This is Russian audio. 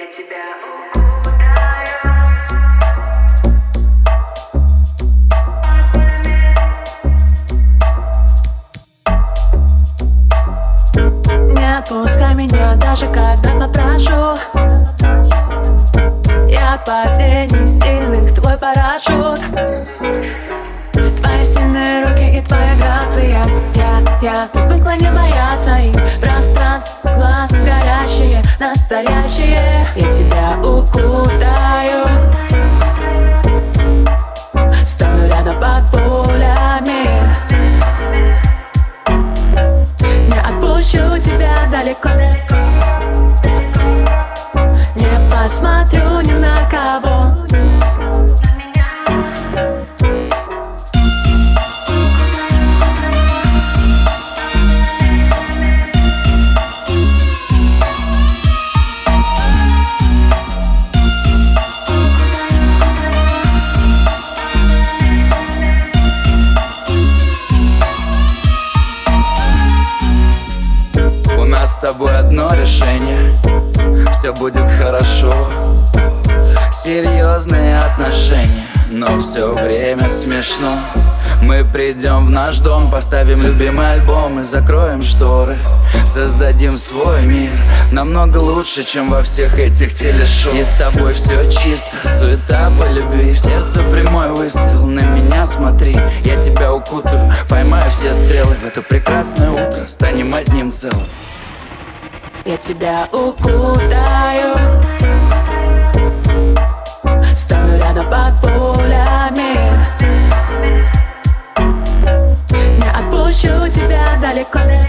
Я тебя укутаю. Не отпускай меня даже когда попрошу. Я от падений сильных твой парашют. Твои сильные руки и твоя грация. Я, я привыкла настоящие Я тебя укутаю. Стану рядом под пулями. Не отпущу тебя далеко. Не посмотрю ни тобой одно решение. Все будет хорошо. Серьезные отношения Но все время смешно. Мы придем в наш дом Поставим любимый альбом И закроем шторы. Создадим свой мир Намного лучше, чем во всех этих телешоу. И с тобой все чисто Суета по любви. В сердце прямой выстрел На меня смотри. Я тебя укутаю Поймаю все стрелы. В это прекрасное утро Станем одним целым я тебя укутаю. Стану рядом под пулями. Не отпущу тебя далеко.